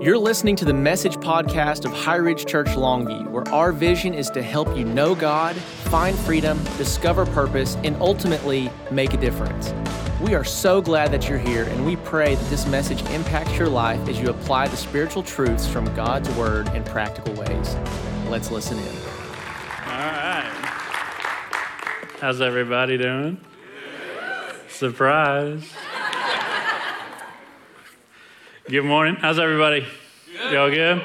You're listening to the message podcast of High Ridge Church Longview, where our vision is to help you know God, find freedom, discover purpose, and ultimately make a difference. We are so glad that you're here, and we pray that this message impacts your life as you apply the spiritual truths from God's Word in practical ways. Let's listen in. All right. How's everybody doing? Surprise. Good morning. How's everybody? Y'all good?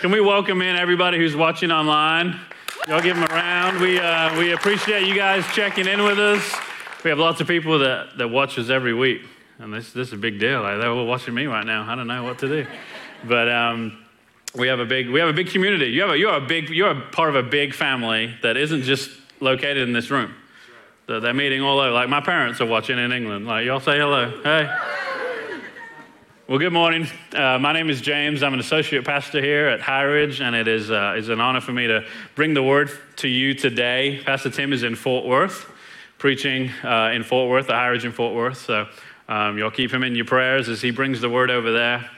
Can we welcome in everybody who's watching online? Y'all give them a round. We, uh, we appreciate you guys checking in with us. We have lots of people that, that watch us every week, and this, this is a big deal. Like, they're all watching me right now. I don't know what to do. But um, we have a big we have a big community. You have a, you're a big you're a part of a big family that isn't just located in this room. They're meeting all over. Like my parents are watching in England. Like y'all say hello. Hey. Well, good morning. Uh, my name is James. I'm an associate pastor here at High Ridge, and it is, uh, is an honor for me to bring the word to you today. Pastor Tim is in Fort Worth, preaching uh, in Fort Worth, at High Ridge in Fort Worth. So um, you'll keep him in your prayers as he brings the word over there.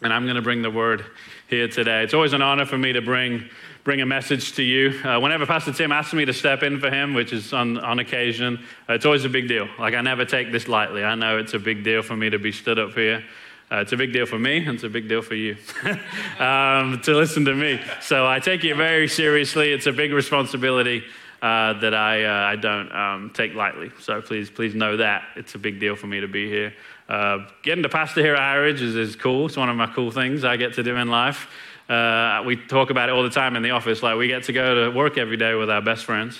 And I'm going to bring the word here today. It's always an honor for me to bring, bring a message to you. Uh, whenever Pastor Tim asks me to step in for him, which is on, on occasion, uh, it's always a big deal. Like, I never take this lightly. I know it's a big deal for me to be stood up here. Uh, it's a big deal for me, and it's a big deal for you um, to listen to me. So I take it very seriously. It's a big responsibility uh, that I, uh, I don't um, take lightly. So please, please know that it's a big deal for me to be here. Uh, getting to pastor here at Ridge is, is cool. It's one of my cool things I get to do in life. Uh, we talk about it all the time in the office. Like we get to go to work every day with our best friends.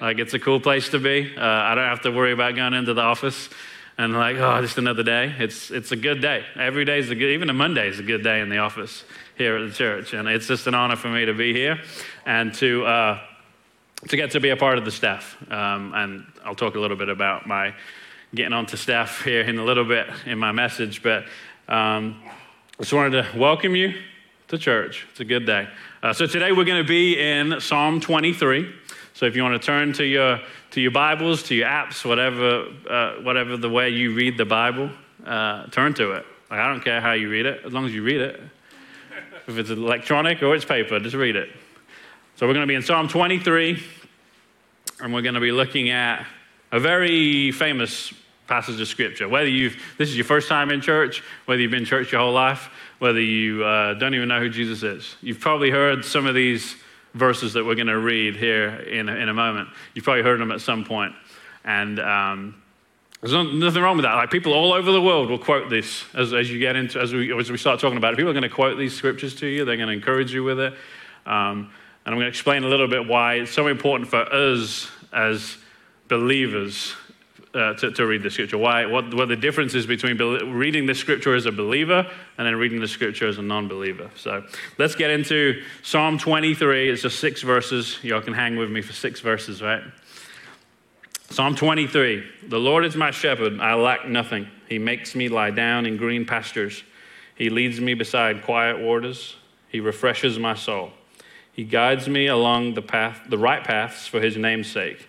Like it's a cool place to be. Uh, I don't have to worry about going into the office and like, oh, just another day. It's, it's a good day. Every day is a good, even a Monday is a good day in the office here at the church. And it's just an honor for me to be here and to, uh, to get to be a part of the staff. Um, and I'll talk a little bit about my getting onto staff here in a little bit in my message. But um, just wanted to welcome you to church. It's a good day. Uh, so today we're going to be in Psalm 23. So if you want to turn to your to your Bibles, to your apps, whatever uh, whatever the way you read the Bible, uh, turn to it. Like, I don't care how you read it, as long as you read it. If it's electronic or it's paper, just read it. So we're going to be in Psalm 23, and we're going to be looking at a very famous passage of scripture. Whether you've this is your first time in church, whether you've been in church your whole life, whether you uh, don't even know who Jesus is, you've probably heard some of these verses that we're going to read here in in a moment. You've probably heard them at some point. And um, there's nothing wrong with that. Like people all over the world will quote this as, as you get into, as we, as we start talking about it. People are going to quote these scriptures to you. They're going to encourage you with it. Um, and I'm going to explain a little bit why it's so important for us as believers uh, to, to, read the scripture. Why, what, what the difference is between reading the scripture as a believer and then reading the scripture as a non believer. So let's get into Psalm 23. It's just six verses. Y'all can hang with me for six verses, right? Psalm 23 The Lord is my shepherd, I lack nothing. He makes me lie down in green pastures. He leads me beside quiet waters. He refreshes my soul. He guides me along the path, the right paths for his name's sake.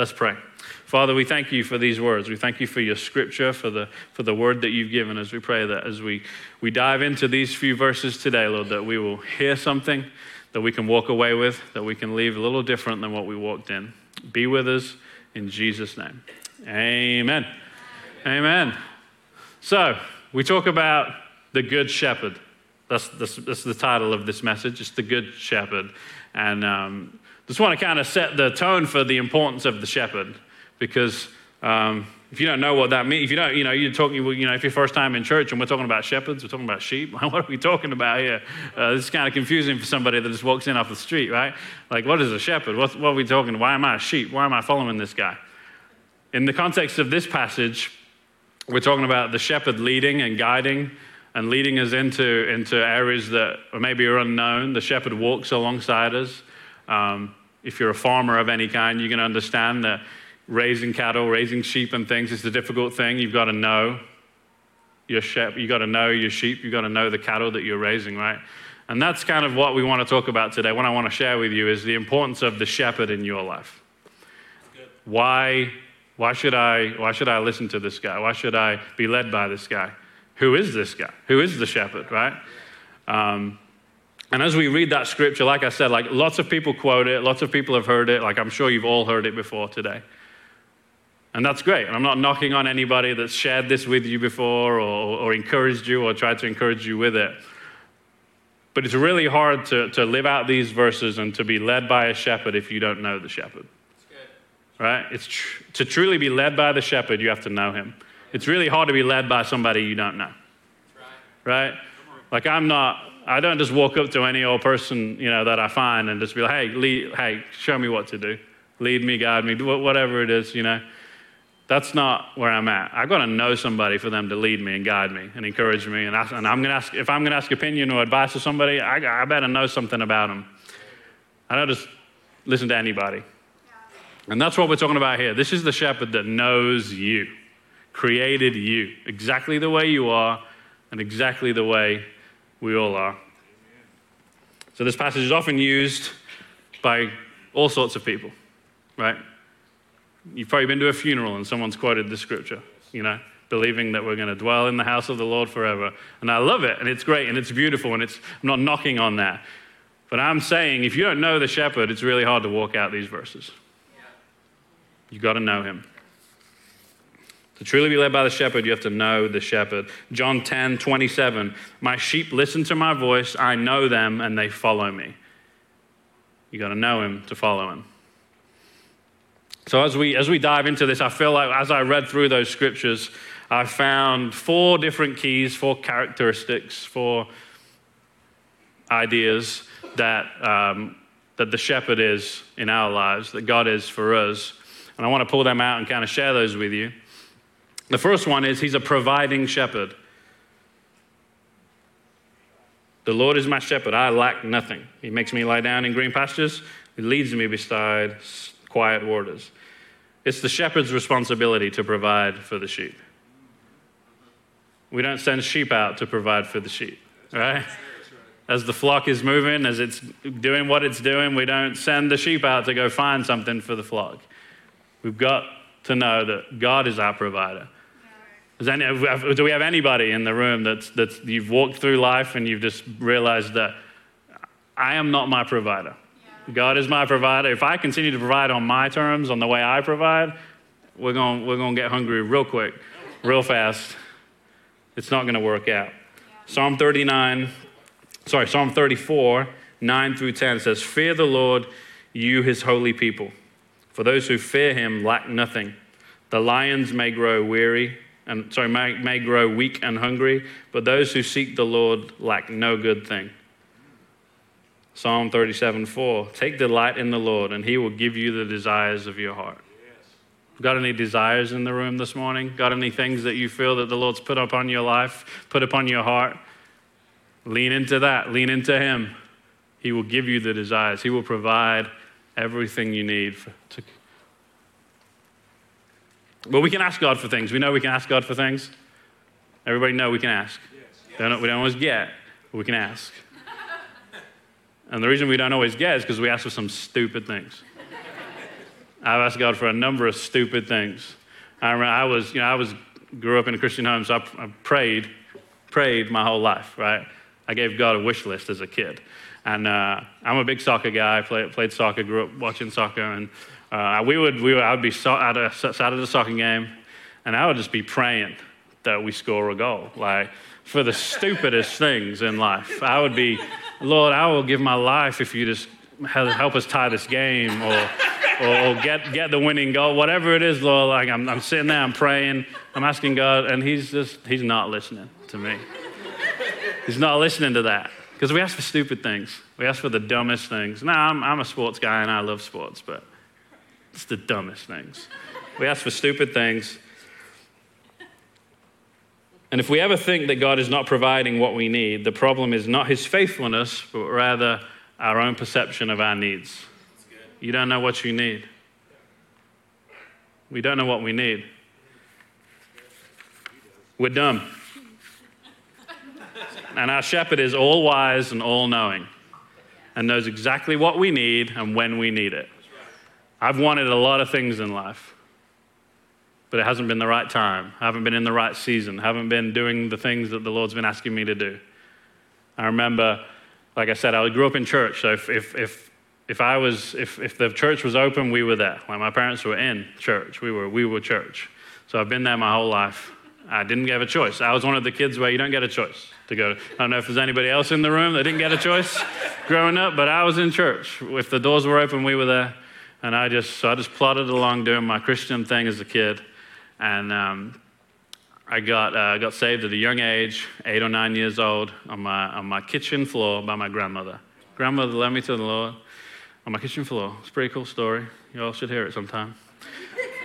Let's pray. Father, we thank you for these words. We thank you for your scripture, for the, for the word that you've given us. We pray that as we, we dive into these few verses today, Lord, that we will hear something that we can walk away with, that we can leave a little different than what we walked in. Be with us in Jesus' name. Amen. Amen. So, we talk about the Good Shepherd. That's, that's, that's the title of this message. It's the Good Shepherd. And um, just want to kind of set the tone for the importance of the shepherd because um, if you don't know what that means, if you don't, you know, you're talking, you know, if you're first time in church and we're talking about shepherds, we're talking about sheep, what are we talking about here? Uh, this is kind of confusing for somebody that just walks in off the street, right? Like, what is a shepherd? What, what are we talking? Why am I a sheep? Why am I following this guy? In the context of this passage, we're talking about the shepherd leading and guiding and leading us into, into areas that maybe are unknown. The shepherd walks alongside us. Um, if you're a farmer of any kind, you can understand that raising cattle, raising sheep and things is a difficult thing. You've got to know your sheep, you've got to know your sheep, you've got to know the cattle that you're raising, right? And that's kind of what we want to talk about today. What I want to share with you is the importance of the shepherd in your life. Why, why, should I, why should I listen to this guy? Why should I be led by this guy? Who is this guy? Who is the shepherd, right? Um, and as we read that scripture, like I said, like lots of people quote it, lots of people have heard it. Like I'm sure you've all heard it before today. And that's great. And I'm not knocking on anybody that's shared this with you before or, or encouraged you or tried to encourage you with it. But it's really hard to, to live out these verses and to be led by a shepherd if you don't know the shepherd. Right? It's tr- to truly be led by the shepherd, you have to know him. It's really hard to be led by somebody you don't know. Right? Like I'm not, I don't just walk up to any old person, you know, that I find and just be like, hey, lead, hey, show me what to do. Lead me, guide me, whatever it is, you know. That's not where I'm at. I've got to know somebody for them to lead me and guide me and encourage me. And, and I'm going to ask, if I'm going to ask opinion or advice of somebody, I, I better know something about them. I don't just listen to anybody. And that's what we're talking about here. This is the shepherd that knows you, created you exactly the way you are and exactly the way we all are. So this passage is often used by all sorts of people, right? You've probably been to a funeral and someone's quoted the scripture, you know, believing that we're going to dwell in the house of the Lord forever. And I love it, and it's great, and it's beautiful, and it's, I'm not knocking on that. But I'm saying if you don't know the shepherd, it's really hard to walk out these verses. You've got to know him. To truly be led by the shepherd, you have to know the shepherd. John 10, 27. My sheep listen to my voice, I know them, and they follow me. You got to know him to follow him. So as we as we dive into this, I feel like as I read through those scriptures, I found four different keys, four characteristics, four ideas that um, that the shepherd is in our lives, that God is for us, and I want to pull them out and kind of share those with you. The first one is He's a providing shepherd. The Lord is my shepherd; I lack nothing. He makes me lie down in green pastures. He leads me beside quiet waters. It's the shepherd's responsibility to provide for the sheep. We don't send sheep out to provide for the sheep, right? As the flock is moving, as it's doing what it's doing, we don't send the sheep out to go find something for the flock. We've got to know that God is our provider. Any, do we have anybody in the room that's, that's you've walked through life and you've just realized that I am not my provider? God is my provider. If I continue to provide on my terms, on the way I provide, we're going we're to get hungry real quick, real fast. It's not going to work out. Psalm 39, sorry, Psalm 34, 9 through 10 says, Fear the Lord, you his holy people. For those who fear him lack nothing. The lions may grow weary, and sorry, may, may grow weak and hungry, but those who seek the Lord lack no good thing. Psalm 37 4. Take delight in the Lord, and he will give you the desires of your heart. Got any desires in the room this morning? Got any things that you feel that the Lord's put upon your life, put upon your heart? Lean into that. Lean into Him. He will give you the desires. He will provide everything you need. To... Well, we can ask God for things. We know we can ask God for things. Everybody know we can ask. Yes. Don't, we don't always get, but we can ask. And the reason we don't always get is because we ask for some stupid things. I've asked God for a number of stupid things. I I was, you know, I was grew up in a Christian home, so I, I prayed, prayed my whole life, right? I gave God a wish list as a kid. And uh, I'm a big soccer guy. Played, played soccer, grew up watching soccer, and uh, we would, we would, I would be so, at a Saturday soccer game, and I would just be praying that we score a goal, like for the stupidest things in life. I would be Lord, I will give my life if you just help us tie this game or, or, get, get the winning goal, whatever it is, Lord. Like I'm, I'm sitting there, I'm praying, I'm asking God, and He's just, He's not listening to me. He's not listening to that. Because we ask for stupid things. We ask for the dumbest things. Now, I'm, I'm a sports guy and I love sports, but it's the dumbest things. We ask for stupid things and if we ever think that God is not providing what we need, the problem is not his faithfulness, but rather our own perception of our needs. You don't know what you need. We don't know what we need. We're dumb. And our shepherd is all wise and all knowing and knows exactly what we need and when we need it. I've wanted a lot of things in life, but it hasn't been the right time. I haven't been in the right season. I haven't been doing the things that the Lord's been asking me to do. I remember, like I said, I grew up in church, so if, if, if, if I was, if, if the church was open, we were there. Like my parents were in church, we were, we were church. So I've been there my whole life. I didn't have a choice. I was one of the kids where you don't get a choice to go. I don't know if there's anybody else in the room that didn't get a choice growing up, but I was in church. If the doors were open, we were there. And I just, so I just plodded along doing my Christian thing as a kid. And um, I got, uh, got saved at a young age, eight or nine years old, on my, on my kitchen floor by my grandmother. Grandmother led me to the Lord on my kitchen floor. It's a pretty cool story. You all should hear it sometime.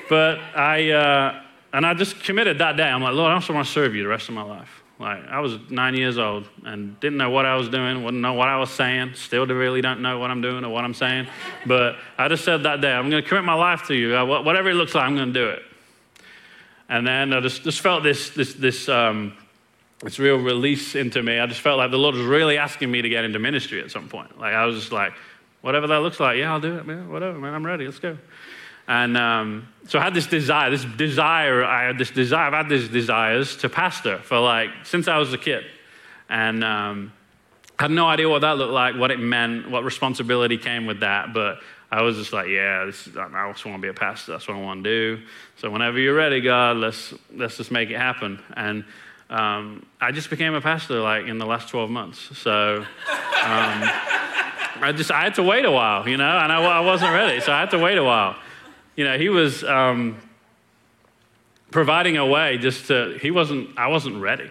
But I, uh, and I just committed that day. I'm like, Lord, I also want to serve you the rest of my life. Like, I was nine years old and didn't know what I was doing, wouldn't know what I was saying, still really don't know what I'm doing or what I'm saying. But I just said that day, I'm going to commit my life to you. Whatever it looks like, I'm going to do it. And then I just, just felt this, this, this, um, this real release into me. I just felt like the Lord was really asking me to get into ministry at some point. Like, I was just like, whatever that looks like, yeah, I'll do it, man. Whatever, man, I'm ready. Let's go. And um, so I had this desire, this desire, I had this desire, I've had these desires to pastor for like, since I was a kid. And um, I had no idea what that looked like, what it meant, what responsibility came with that. But I was just like, yeah, this is, I just want to be a pastor. That's what I want to do. So whenever you're ready, God, let's, let's just make it happen. And um, I just became a pastor like in the last 12 months. So um, I just, I had to wait a while, you know, and I, I wasn't ready. So I had to wait a while you know, he was um, providing a way just to, he wasn't, I wasn't ready.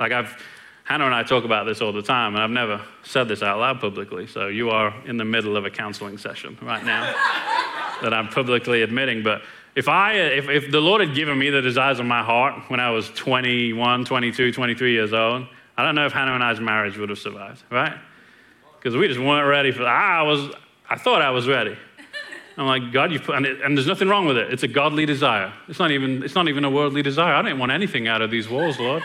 Like I've, Hannah and I talk about this all the time, and I've never said this out loud publicly. So you are in the middle of a counseling session right now that I'm publicly admitting. But if, I, if, if the Lord had given me the desires of my heart when I was 21, 22, 23 years old, I don't know if Hannah and I's marriage would have survived, right? Because we just weren't ready for. I was, I thought I was ready. I'm like, God, you've put, and, it, and, there's nothing wrong with it. It's a godly desire. It's not, even, it's not even a worldly desire. I don't want anything out of these walls, Lord.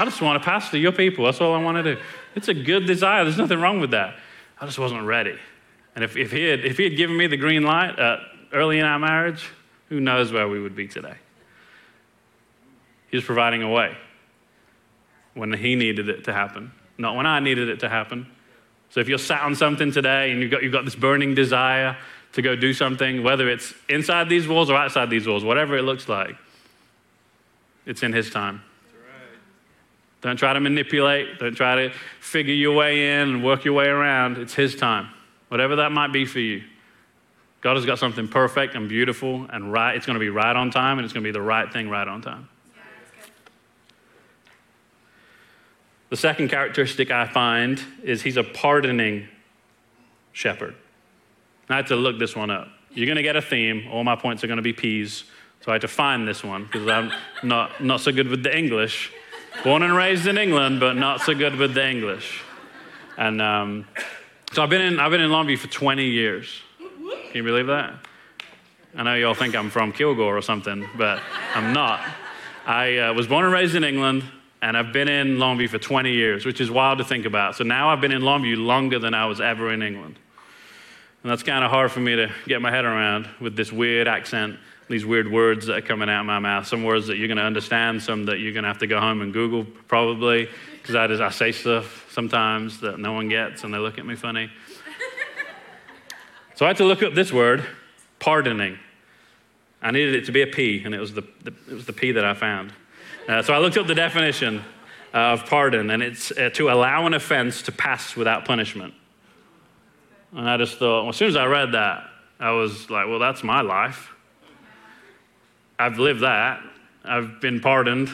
I just want to pastor your people. That's all I want to do. It's a good desire. There's nothing wrong with that. I just wasn't ready. And if, if, he, had, if he had given me the green light uh, early in our marriage, who knows where we would be today? He was providing a way when he needed it to happen, not when I needed it to happen. So if you're sat on something today and you've got, you've got this burning desire to go do something, whether it's inside these walls or outside these walls, whatever it looks like, it's in His time. Don't try to manipulate. Don't try to figure your way in and work your way around. It's His time. Whatever that might be for you. God has got something perfect and beautiful and right. It's going to be right on time and it's going to be the right thing right on time. the second characteristic I find is he's a pardoning shepherd. I had to look this one up. You're going to get a theme. All my points are going to be P's. So I had to find this one because I'm not, not so good with the English. Born and raised in England, but not so good with the English. And um, so I've been, in, I've been in Longview for 20 years. Can you believe that? I know you all think I'm from Kilgore or something, but I'm not. I uh, was born and raised in England, and I've been in Longview for 20 years, which is wild to think about. So now I've been in Longview longer than I was ever in England. And that's kind of hard for me to get my head around with this weird accent, these weird words that are coming out of my mouth. Some words that you're going to understand, some that you're going to have to go home and Google probably, because I, I say stuff sometimes that no one gets and they look at me funny. so I had to look up this word, pardoning. I needed it to be a P, and it was the, the it was the P that I found. Uh, so I looked up the definition of pardon, and it's uh, to allow an offense to pass without punishment. And I just thought, well, as soon as I read that, I was like, well, that's my life. I've lived that. I've been pardoned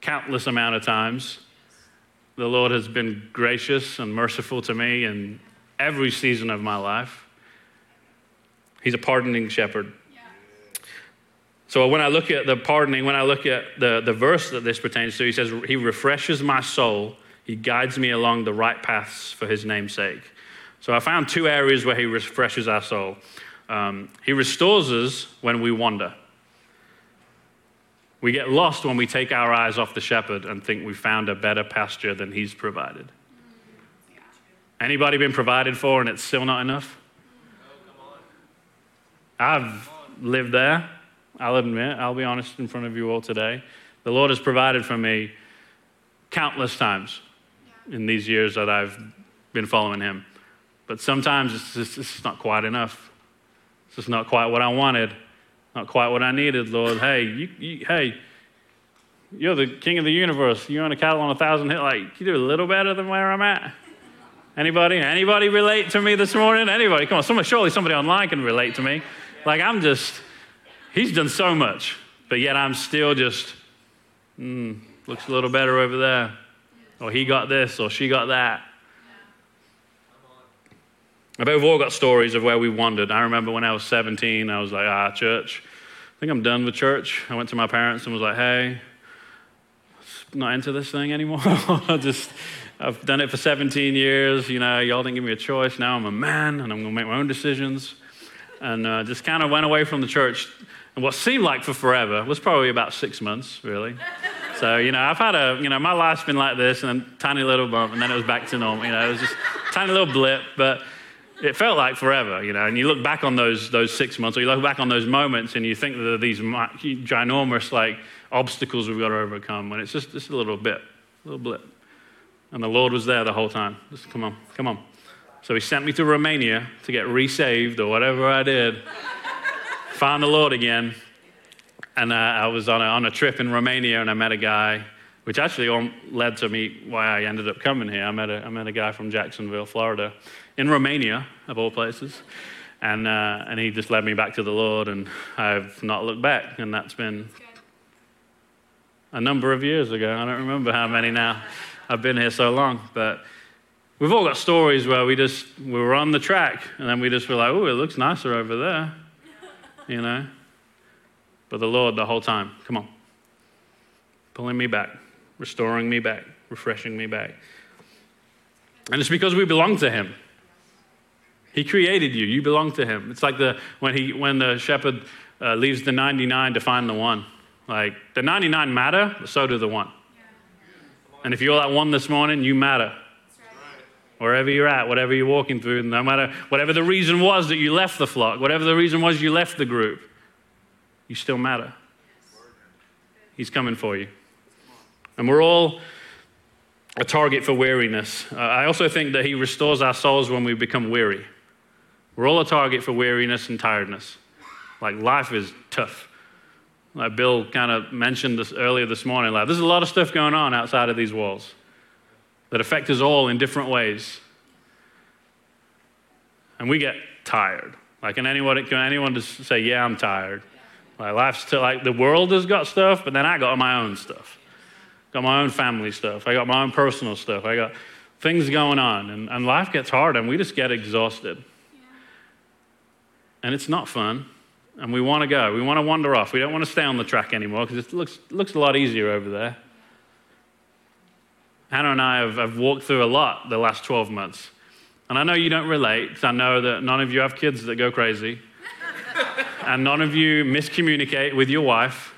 countless amount of times. The Lord has been gracious and merciful to me in every season of my life. He's a pardoning shepherd. So when I look at the pardoning, when I look at the, the verse that this pertains to, he says, He refreshes my soul. He guides me along the right paths for his name's sake. So I found two areas where he refreshes our soul. Um, he restores us when we wander. We get lost when we take our eyes off the shepherd and think we found a better pasture than he's provided. Anybody been provided for and it's still not enough? I've lived there. I'll admit, I'll be honest in front of you all today. The Lord has provided for me countless times in these years that I've been following Him. But sometimes it's just it's not quite enough. It's just not quite what I wanted, not quite what I needed, Lord. Hey, you, you, hey, you're the king of the universe. You own a cattle on a thousand hills. Like, you do a little better than where I'm at. Anybody? Anybody relate to me this morning? Anybody? Come on, someone, surely somebody online can relate to me. Like, I'm just, he's done so much, but yet I'm still just, mm, looks a little better over there. Or he got this, or she got that. I bet we've all got stories of where we wandered. I remember when I was 17, I was like, ah, church. I think I'm done with church. I went to my parents and was like, hey, not into this thing anymore. Just, I've done it for 17 years. You know, y'all didn't give me a choice. Now I'm a man and I'm going to make my own decisions and uh, just kind of went away from the church. And what seemed like for forever was probably about six months, really. So, you know, I've had a, you know, my life's been like this and a tiny little bump, and then it was back to normal. You know, it was just a tiny little blip, but it felt like forever, you know. And you look back on those, those six months, or you look back on those moments, and you think that there are these ginormous, like, obstacles we've got to overcome, when it's just, just a little bit, a little blip. And the Lord was there the whole time. Just come on, come on. So he sent me to Romania to get resaved or whatever I did. Found the Lord again. And uh, I was on a, on a trip in Romania and I met a guy, which actually led to me why I ended up coming here. I met a, I met a guy from Jacksonville, Florida, in Romania, of all places. And, uh, and he just led me back to the Lord, and I've not looked back. And that's been a number of years ago. I don't remember how many now. I've been here so long. But We've all got stories where we just, we were on the track and then we just were like, oh, it looks nicer over there, you know? But the Lord, the whole time, come on, pulling me back, restoring me back, refreshing me back. And it's because we belong to Him. He created you. You belong to Him. It's like the when he when the shepherd uh, leaves the 99 to find the one. Like the 99 matter, so do the one. And if you're that one this morning, you matter wherever you're at, whatever you're walking through, no matter whatever the reason was that you left the flock, whatever the reason was you left the group, you still matter. He's coming for you. And we're all a target for weariness. Uh, I also think that He restores our souls when we become weary. We're all a target for weariness and tiredness. Like life is tough. Like Bill kind of mentioned this earlier this morning, like there's a lot of stuff going on outside of these walls that affect us all in different ways. And we get tired. Like, can anyone, can anyone just say, Yeah, I'm tired? Like, life's t- like the world has got stuff, but then I got my own stuff. Got my own family stuff. I got my own personal stuff. I got things going on. And, and life gets hard, and we just get exhausted. And it's not fun. And we want to go. We want to wander off. We don't want to stay on the track anymore because it looks, looks a lot easier over there. Hannah and I have, have walked through a lot the last 12 months. And I know you don't relate, I know that none of you have kids that go crazy. and none of you miscommunicate with your wife.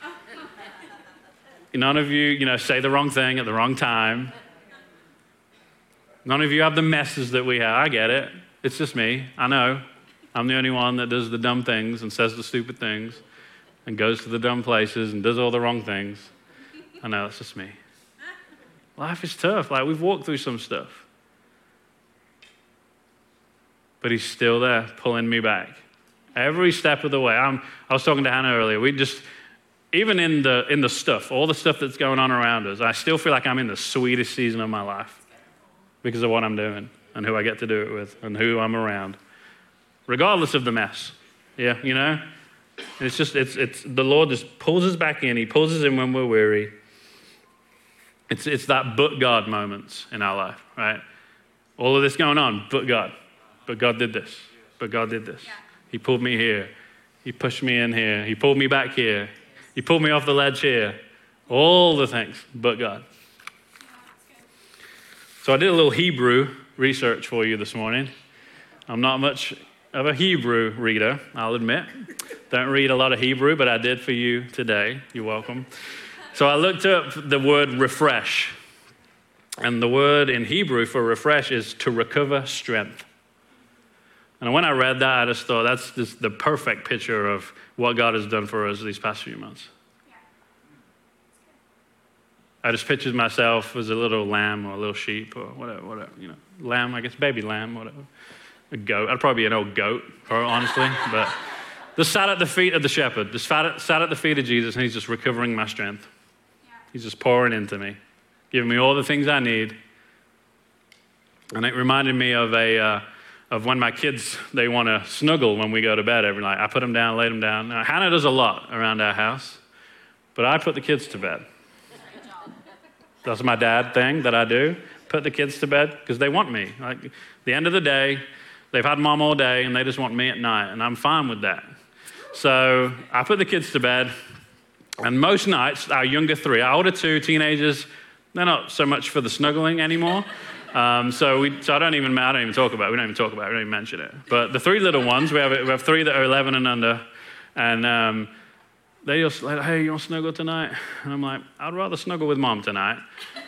None of you, you know, say the wrong thing at the wrong time. None of you have the messes that we have. I get it. It's just me. I know. I'm the only one that does the dumb things and says the stupid things and goes to the dumb places and does all the wrong things. I know, it's just me. Life is tough. Like, we've walked through some stuff. But he's still there, pulling me back. Every step of the way. I'm, I was talking to Hannah earlier. We just, even in the, in the stuff, all the stuff that's going on around us, I still feel like I'm in the sweetest season of my life because of what I'm doing and who I get to do it with and who I'm around, regardless of the mess. Yeah, you know? It's just, it's, it's, the Lord just pulls us back in. He pulls us in when we're weary. It's, it's that but God moments in our life, right? All of this going on, but God. But God did this. But God did this. He pulled me here. He pushed me in here. He pulled me back here. He pulled me off the ledge here. All the things, but God. So I did a little Hebrew research for you this morning. I'm not much of a Hebrew reader, I'll admit. Don't read a lot of Hebrew, but I did for you today. You're welcome. So I looked up the word refresh. And the word in Hebrew for refresh is to recover strength. And when I read that, I just thought that's just the perfect picture of what God has done for us these past few months. I just pictured myself as a little lamb or a little sheep or whatever, whatever, you know, lamb, I guess, baby lamb, whatever. A goat. I'd probably be an old goat, honestly, but just sat at the feet of the shepherd, just sat at, sat at the feet of Jesus, and he's just recovering my strength. He's just pouring into me, giving me all the things I need. And it reminded me of a, uh, of when my kids they want to snuggle when we go to bed every night. I put them down, lay them down. Now, Hannah does a lot around our house, but I put the kids to bed. That's my dad thing that I do. Put the kids to bed because they want me. Like the end of the day, they've had mom all day and they just want me at night, and I'm fine with that. So I put the kids to bed, and most nights, our younger three, our older two teenagers, they're not so much for the snuggling anymore. Um, so, we, so I don't even I don't even talk about it. We don't even talk about it. We don't even mention it. But the three little ones, we have, we have three that are 11 and under, and um, they just like, hey, you want to snuggle tonight? And I'm like, I'd rather snuggle with mom tonight,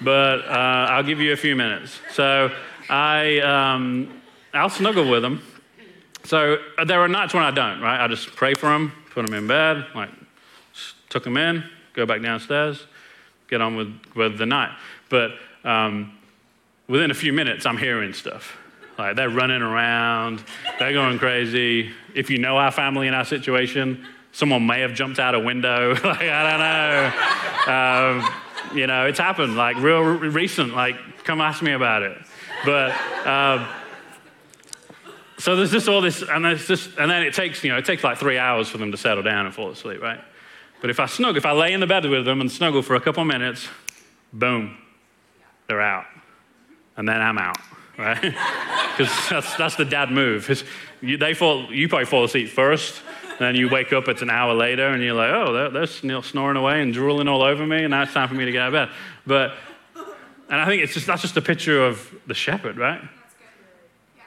but uh, I'll give you a few minutes. So I, um, I'll snuggle with them. So uh, there are nights when I don't, right? I just pray for them, put them in bed, like tuck them in, go back downstairs, get on with, with the night. But um, within a few minutes, I'm hearing stuff. Like they're running around, they're going crazy. If you know our family and our situation, someone may have jumped out a window. like I don't know. Um, you know, it's happened like real recent. Like, come ask me about it. But um, so there's just all this, and there's just, and then it takes you know it takes like three hours for them to settle down and fall asleep, right? But if I snuggle, if I lay in the bed with them and snuggle for a couple minutes, boom, they're out and then I'm out, right? Because that's, that's the dad move. You, they fall, you probably fall asleep first, and then you wake up, it's an hour later, and you're like, oh, they're, they're snoring away and drooling all over me, and now it's time for me to get out of bed. But, and I think it's just, that's just a picture of the shepherd, right?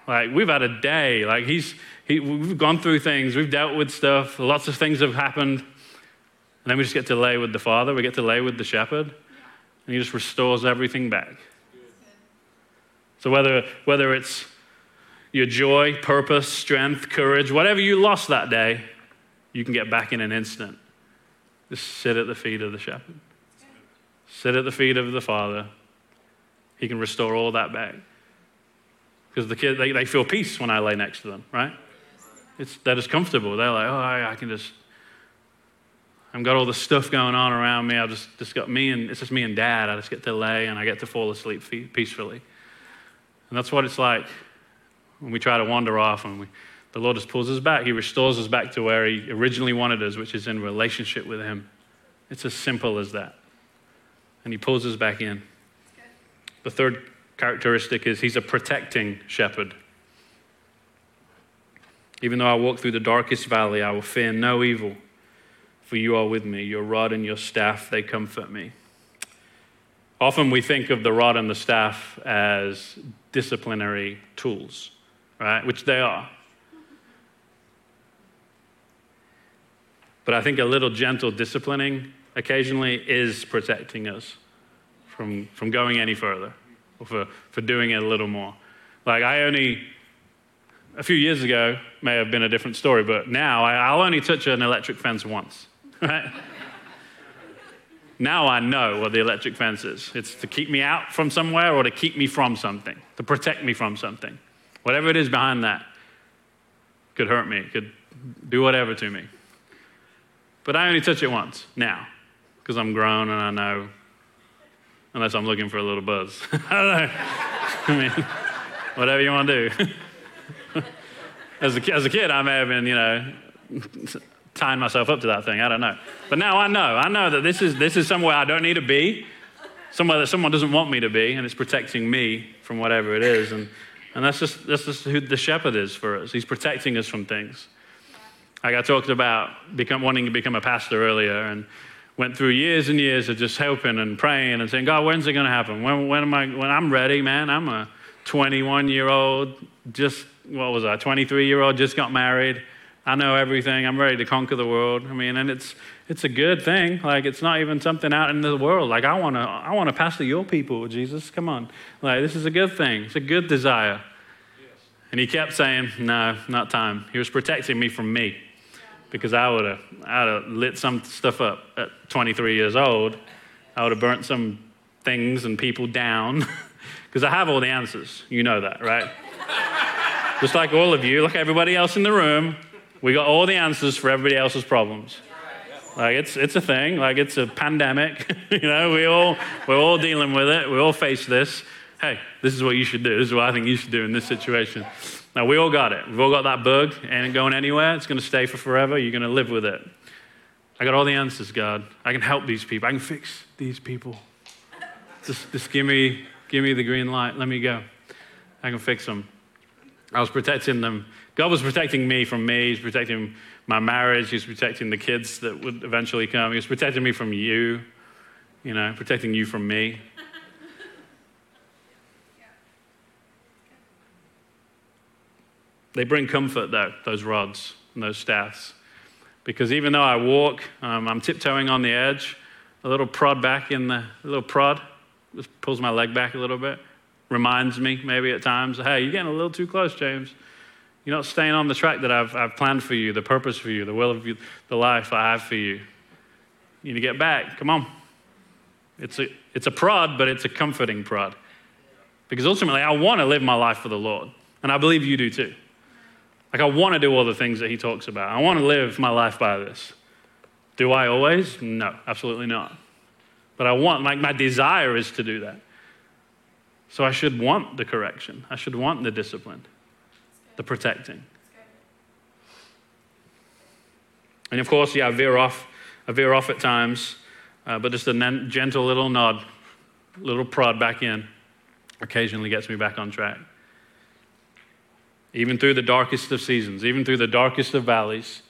Like, we've had a day. Like, he's, he, we've gone through things, we've dealt with stuff, lots of things have happened. And then we just get to lay with the Father, we get to lay with the shepherd, and he just restores everything back. So whether, whether it's your joy, purpose, strength, courage, whatever you lost that day, you can get back in an instant. Just sit at the feet of the shepherd. Sit at the feet of the Father. He can restore all that back. Because the kids, they, they feel peace when I lay next to them, right? It's, they're comfortable. They're like, oh, I, I can just, I've got all this stuff going on around me. I've just, just got me and, it's just me and dad. I just get to lay and I get to fall asleep peacefully. And that's what it's like when we try to wander off and we, the Lord just pulls us back. He restores us back to where He originally wanted us, which is in relationship with Him. It's as simple as that. And He pulls us back in. The third characteristic is He's a protecting shepherd. Even though I walk through the darkest valley, I will fear no evil, for you are with me. Your rod and your staff, they comfort me. Often we think of the rod and the staff as disciplinary tools, right? Which they are. But I think a little gentle disciplining occasionally is protecting us from, from going any further or for, for doing it a little more. Like, I only, a few years ago, may have been a different story, but now I, I'll only touch an electric fence once, right? Now I know what the electric fence is. It's to keep me out from somewhere or to keep me from something, to protect me from something. Whatever it is behind that could hurt me, could do whatever to me. But I only touch it once now because I'm grown and I know, unless I'm looking for a little buzz. I don't know. I mean, whatever you want to do. as, a, as a kid, I may have been, you know, tying myself up to that thing. I don't know. But now I know. I know that this is, this is somewhere I don't need to be, somewhere that someone doesn't want me to be, and it's protecting me from whatever it is. And, and that's, just, that's just who the shepherd is for us. He's protecting us from things. Like I talked about become, wanting to become a pastor earlier and went through years and years of just helping and praying and saying, God, when's it going to happen? When, when am I, when I'm ready, man, I'm a 21 year old, just what was I, 23 year old, just got married. I know everything. I'm ready to conquer the world. I mean, and it's it's a good thing. Like it's not even something out in the world. Like I want to I want to pastor your people, Jesus. Come on. Like this is a good thing. It's a good desire. Yes. And he kept saying, "No, not time." He was protecting me from me. Because I would have I would have lit some stuff up at 23 years old. I would have burnt some things and people down. Because I have all the answers. You know that, right? Just like all of you, like everybody else in the room, we got all the answers for everybody else's problems. Like it's it's a thing. Like it's a pandemic. you know, we all we're all dealing with it. We all face this. Hey, this is what you should do. This is what I think you should do in this situation. Now we all got it. We've all got that bug. Ain't going anywhere. It's going to stay for forever. You're going to live with it. I got all the answers, God. I can help these people. I can fix these people. Just, just give me give me the green light. Let me go. I can fix them. I was protecting them God was protecting me from me. He's protecting my marriage. He's protecting the kids that would eventually come. He was protecting me from you, you know, protecting you from me. They bring comfort, though, those rods and those staffs. Because even though I walk, um, I'm tiptoeing on the edge, a little prod back in the, little prod, just pulls my leg back a little bit, reminds me maybe at times, hey, you're getting a little too close, James. You're not staying on the track that I've, I've planned for you, the purpose for you, the will of you, the life I have for you. You need to get back. Come on. It's a, it's a prod, but it's a comforting prod. Because ultimately, I want to live my life for the Lord. And I believe you do too. Like, I want to do all the things that he talks about. I want to live my life by this. Do I always? No, absolutely not. But I want, like, my desire is to do that. So I should want the correction, I should want the discipline the protecting. And of course, yeah, I veer off. I veer off at times, uh, but just a gentle little nod, little prod back in, occasionally gets me back on track. Even through the darkest of seasons, even through the darkest of valleys,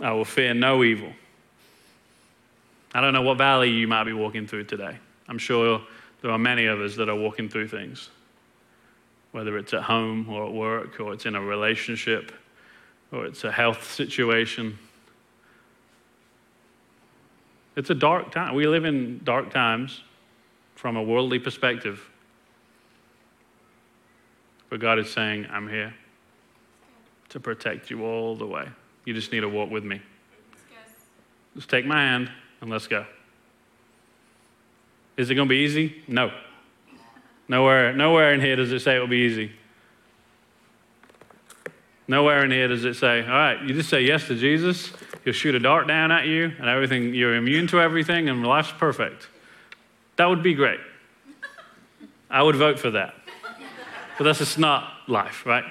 I will fear no evil. I don't know what valley you might be walking through today. I'm sure there are many of us that are walking through things whether it's at home or at work or it's in a relationship or it's a health situation. It's a dark time. We live in dark times from a worldly perspective. But God is saying, I'm here to protect you all the way. You just need to walk with me. Just take my hand and let's go. Is it going to be easy? No. Nowhere, nowhere in here does it say it will be easy. Nowhere in here does it say, all right, you just say yes to Jesus, he'll shoot a dart down at you, and everything, you're immune to everything, and life's perfect. That would be great. I would vote for that. But that's just not life, right?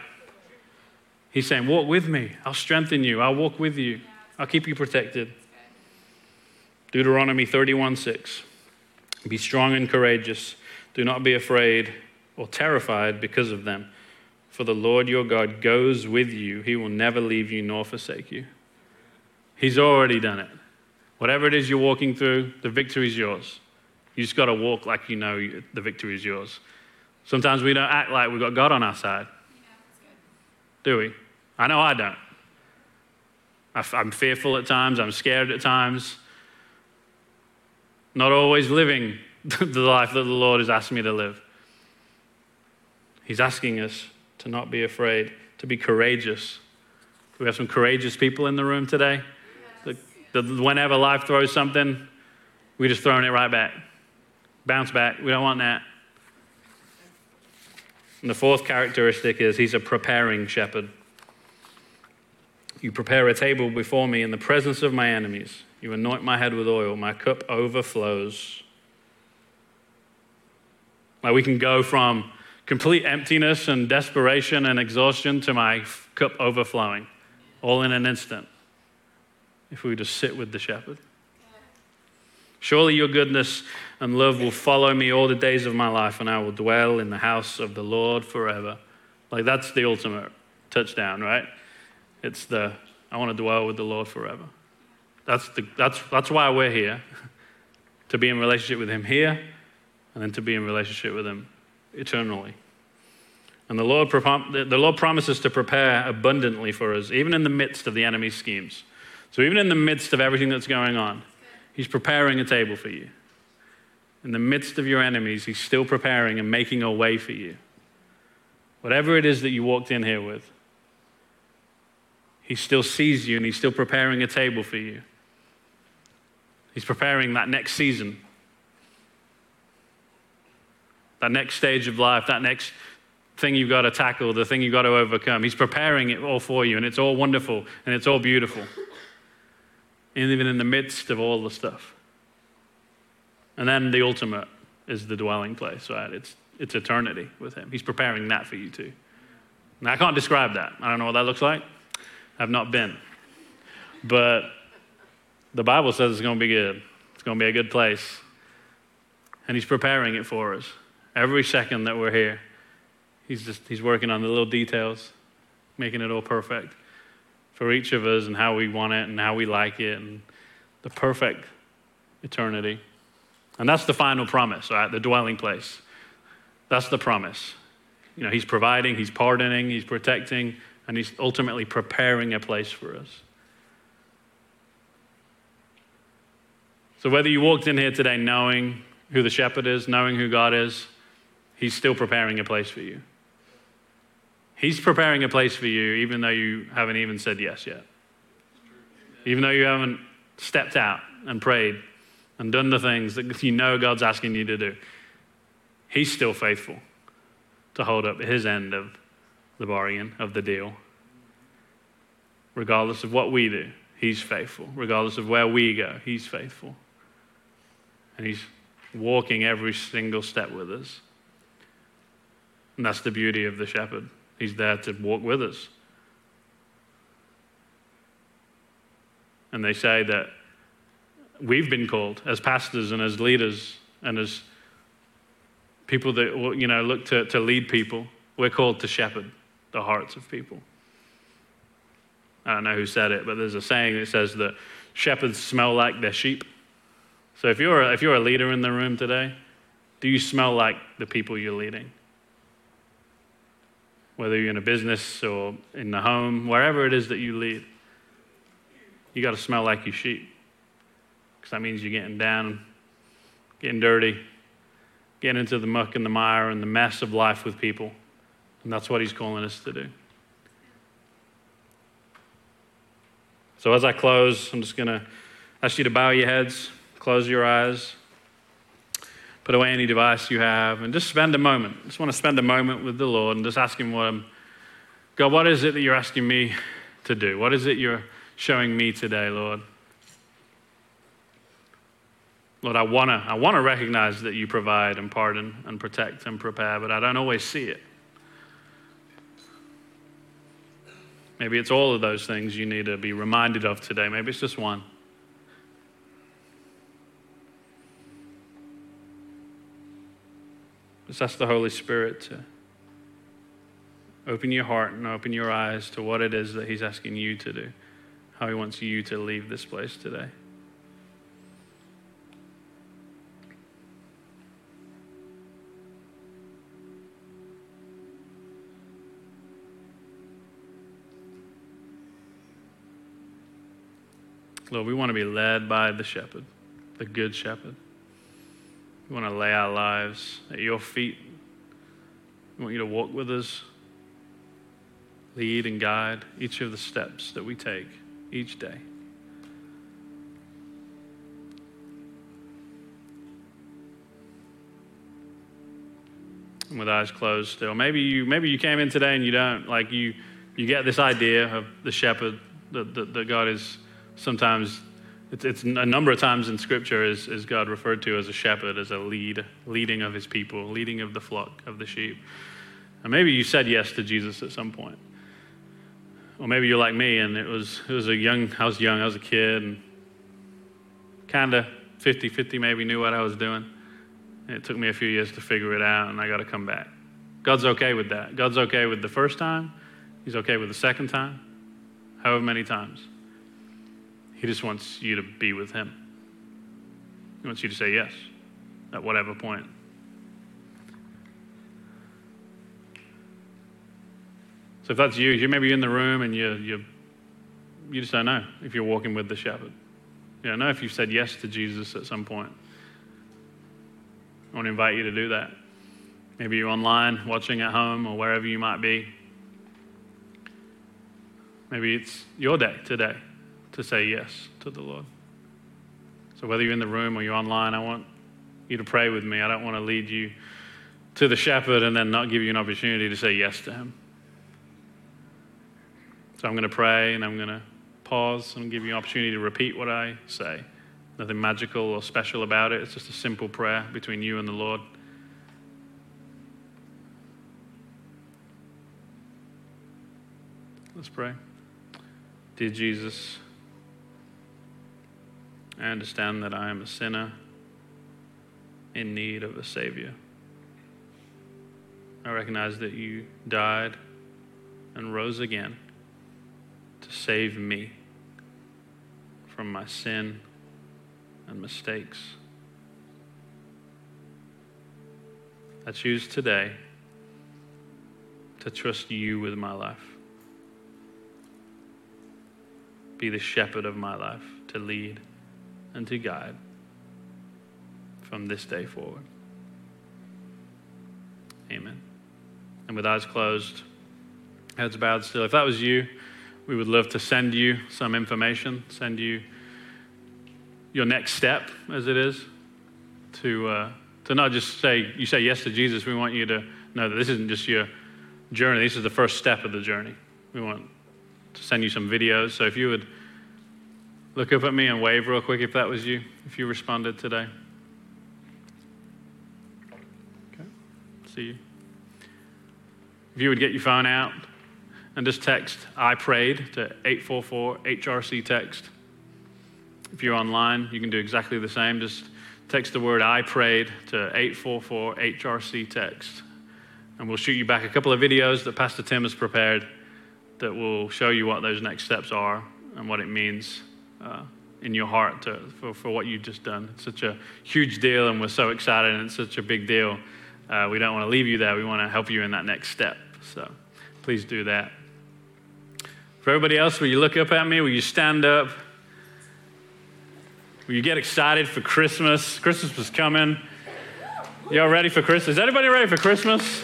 He's saying, walk with me. I'll strengthen you. I'll walk with you. I'll keep you protected. Deuteronomy 31 6. Be strong and courageous. Do not be afraid or terrified because of them, for the Lord your God goes with you. He will never leave you nor forsake you. He's already done it. Whatever it is you're walking through, the victory is yours. You just got to walk like you know the victory is yours. Sometimes we don't act like we've got God on our side. Do we? I know I don't. I'm fearful at times, I'm scared at times. Not always living the life that the Lord has asked me to live. He's asking us to not be afraid, to be courageous. We have some courageous people in the room today. Yes. Whenever life throws something, we just throwing it right back. Bounce back. We don't want that. And the fourth characteristic is he's a preparing shepherd. You prepare a table before me in the presence of my enemies. You anoint my head with oil. My cup overflows. Like we can go from complete emptiness and desperation and exhaustion to my cup overflowing, all in an instant, if we just sit with the shepherd. Surely your goodness and love will follow me all the days of my life, and I will dwell in the house of the Lord forever. Like that's the ultimate touchdown, right? It's the I want to dwell with the Lord forever. That's, the, that's, that's why we're here, to be in relationship with Him here and then to be in relationship with Him eternally. And the Lord, the Lord promises to prepare abundantly for us, even in the midst of the enemy's schemes. So, even in the midst of everything that's going on, He's preparing a table for you. In the midst of your enemies, He's still preparing and making a way for you. Whatever it is that you walked in here with, He still sees you and He's still preparing a table for you. He's preparing that next season, that next stage of life, that next thing you've got to tackle, the thing you've got to overcome. He's preparing it all for you, and it's all wonderful and it's all beautiful. And even in the midst of all the stuff. And then the ultimate is the dwelling place, right? It's, it's eternity with Him. He's preparing that for you too. Now, I can't describe that. I don't know what that looks like. I've not been. But the Bible says it's going to be good. It's going to be a good place. And He's preparing it for us every second that we're here. He's just he's working on the little details, making it all perfect for each of us and how we want it and how we like it and the perfect eternity. And that's the final promise, right? The dwelling place. That's the promise. You know, he's providing, he's pardoning, he's protecting, and he's ultimately preparing a place for us. So whether you walked in here today knowing who the shepherd is, knowing who God is, he's still preparing a place for you. He's preparing a place for you, even though you haven't even said yes yet. Even though you haven't stepped out and prayed and done the things that you know God's asking you to do. He's still faithful to hold up his end of the bargain, of the deal. Regardless of what we do, he's faithful. Regardless of where we go, he's faithful. And he's walking every single step with us. And that's the beauty of the shepherd. He's there to walk with us. And they say that we've been called as pastors and as leaders and as people that you know look to, to lead people. We're called to shepherd the hearts of people. I don't know who said it but there's a saying that says that shepherds smell like their sheep. So if you're a, if you're a leader in the room today do you smell like the people you're leading whether you're in a business or in the home, wherever it is that you lead, you got to smell like your sheep. Because that means you're getting down, getting dirty, getting into the muck and the mire and the mess of life with people. And that's what he's calling us to do. So as I close, I'm just going to ask you to bow your heads, close your eyes. Put away any device you have and just spend a moment. Just want to spend a moment with the Lord and just ask Him what I'm, God, what is it that you're asking me to do? What is it you're showing me today, Lord? Lord, I want to I wanna recognize that you provide and pardon and protect and prepare, but I don't always see it. Maybe it's all of those things you need to be reminded of today. Maybe it's just one. Just ask the Holy Spirit to open your heart and open your eyes to what it is that He's asking you to do, how He wants you to leave this place today. Lord, we want to be led by the shepherd, the good shepherd. We want to lay our lives at your feet. We want you to walk with us, lead and guide each of the steps that we take each day. And with eyes closed still. Maybe you maybe you came in today and you don't like you you get this idea of the shepherd that, that, that God is sometimes it's, it's a number of times in Scripture is, is God referred to as a shepherd, as a lead, leading of his people, leading of the flock, of the sheep. And maybe you said yes to Jesus at some point. Or maybe you're like me and it was, it was a young, I was young, I was a kid and kind of 50 50 maybe knew what I was doing. And it took me a few years to figure it out and I got to come back. God's okay with that. God's okay with the first time, He's okay with the second time, however many times. He just wants you to be with Him. He wants you to say yes at whatever point. So if that's you, you maybe you're in the room and you you you just don't know if you're walking with the shepherd. You don't know if you've said yes to Jesus at some point. I want to invite you to do that. Maybe you're online, watching at home, or wherever you might be. Maybe it's your day today to say yes to the Lord. So whether you're in the room or you're online, I want you to pray with me. I don't want to lead you to the shepherd and then not give you an opportunity to say yes to him. So I'm going to pray and I'm going to pause and give you an opportunity to repeat what I say. Nothing magical or special about it. It's just a simple prayer between you and the Lord. Let's pray. Dear Jesus, I understand that I am a sinner in need of a Savior. I recognize that you died and rose again to save me from my sin and mistakes. I choose today to trust you with my life. Be the shepherd of my life to lead and to guide from this day forward. Amen. And with eyes closed, heads bowed still, if that was you, we would love to send you some information, send you your next step, as it is, to, uh, to not just say, you say yes to Jesus. We want you to know that this isn't just your journey, this is the first step of the journey. We want to send you some videos. So if you would look up at me and wave real quick if that was you, if you responded today. Okay, see you. If you would get your phone out and just text I prayed to 844 HRC text. If you're online, you can do exactly the same. Just text the word I prayed to 844 HRC text. And we'll shoot you back a couple of videos that Pastor Tim has prepared that will show you what those next steps are and what it means uh, in your heart to, for, for what you've just done. It's such a huge deal, and we're so excited, and it's such a big deal. Uh, we don't want to leave you there. We want to help you in that next step. So please do that. For everybody else, will you look up at me? Will you stand up? Will you get excited for Christmas? Christmas is coming. Y'all ready for Christmas? Is anybody ready for Christmas?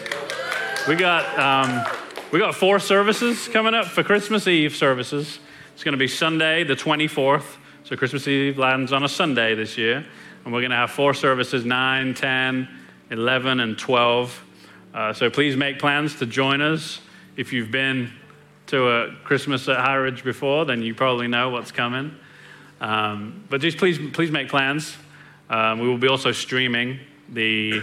We got um, we got four services coming up for Christmas Eve services. It's going to be Sunday, the 24th. So Christmas Eve lands on a Sunday this year. And we're going to have four services 9, 10, 11, and 12. Uh, so please make plans to join us. If you've been to a Christmas at High Ridge before, then you probably know what's coming. Um, but just please, please make plans. Um, we will be also streaming the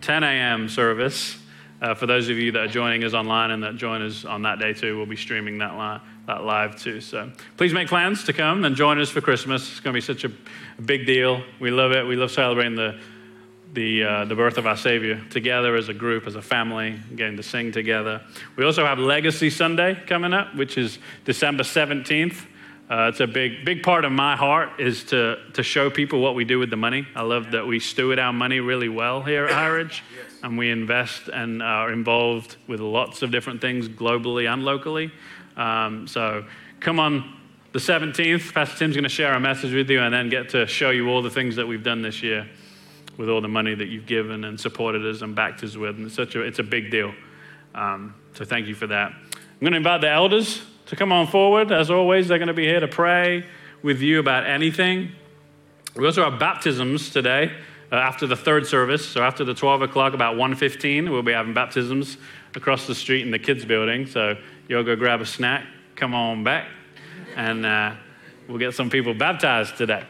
10 a.m. service. Uh, for those of you that are joining us online and that join us on that day too, we'll be streaming that, li- that live too. So please make plans to come and join us for Christmas. It's going to be such a, big deal. We love it. We love celebrating the the, uh, the birth of our Savior together as a group, as a family, getting to sing together. We also have Legacy Sunday coming up, which is December 17th. Uh, it's a big, big part of my heart is to, to show people what we do with the money. I love that we steward our money really well here at High Ridge, yes. and we invest and are involved with lots of different things globally and locally. Um, so come on the 17th. Pastor Tim's going to share a message with you and then get to show you all the things that we've done this year with all the money that you've given and supported us and backed us with. And it's, such a, it's a big deal. Um, so thank you for that. I'm going to invite the elders to come on forward. As always, they're going to be here to pray with you about anything. We also have baptisms today uh, after the third service. So after the 12 o'clock, about 1.15, we'll be having baptisms across the street in the kids' building. So you'll go grab a snack, come on back, and uh, we'll get some people baptized today.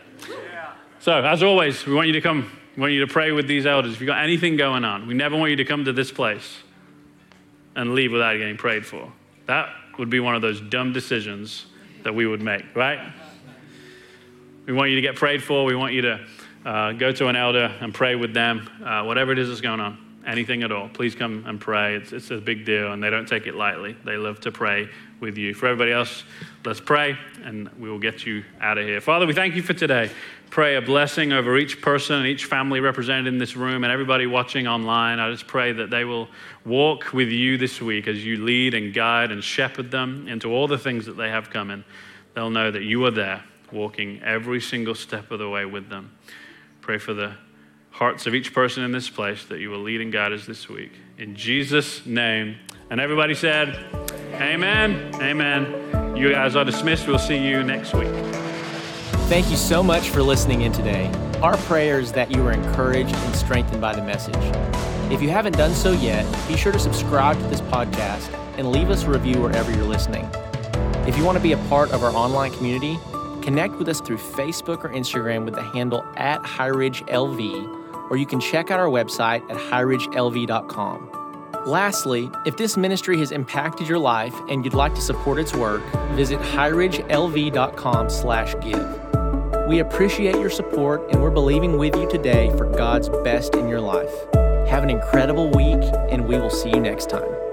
So as always, we want you to come we want you to pray with these elders. If you've got anything going on, we never want you to come to this place and leave without getting prayed for. That would be one of those dumb decisions that we would make, right? We want you to get prayed for. We want you to uh, go to an elder and pray with them, uh, whatever it is that's going on, anything at all. Please come and pray. It's, it's a big deal, and they don't take it lightly. They love to pray with you. For everybody else, let's pray and we will get you out of here. Father, we thank you for today. Pray a blessing over each person and each family represented in this room and everybody watching online. I just pray that they will walk with you this week as you lead and guide and shepherd them into all the things that they have coming. They'll know that you are there, walking every single step of the way with them. Pray for the hearts of each person in this place that you will lead and guide us this week. In Jesus' name. And everybody said, Amen. Amen. You guys are dismissed. We'll see you next week. Thank you so much for listening in today. Our prayer is that you are encouraged and strengthened by the message. If you haven't done so yet, be sure to subscribe to this podcast and leave us a review wherever you're listening. If you want to be a part of our online community, connect with us through Facebook or Instagram with the handle at HighRidgeLV, or you can check out our website at highridgelv.com. Lastly, if this ministry has impacted your life and you'd like to support its work, visit highridgelv.com/give. We appreciate your support and we're believing with you today for God's best in your life. Have an incredible week and we will see you next time.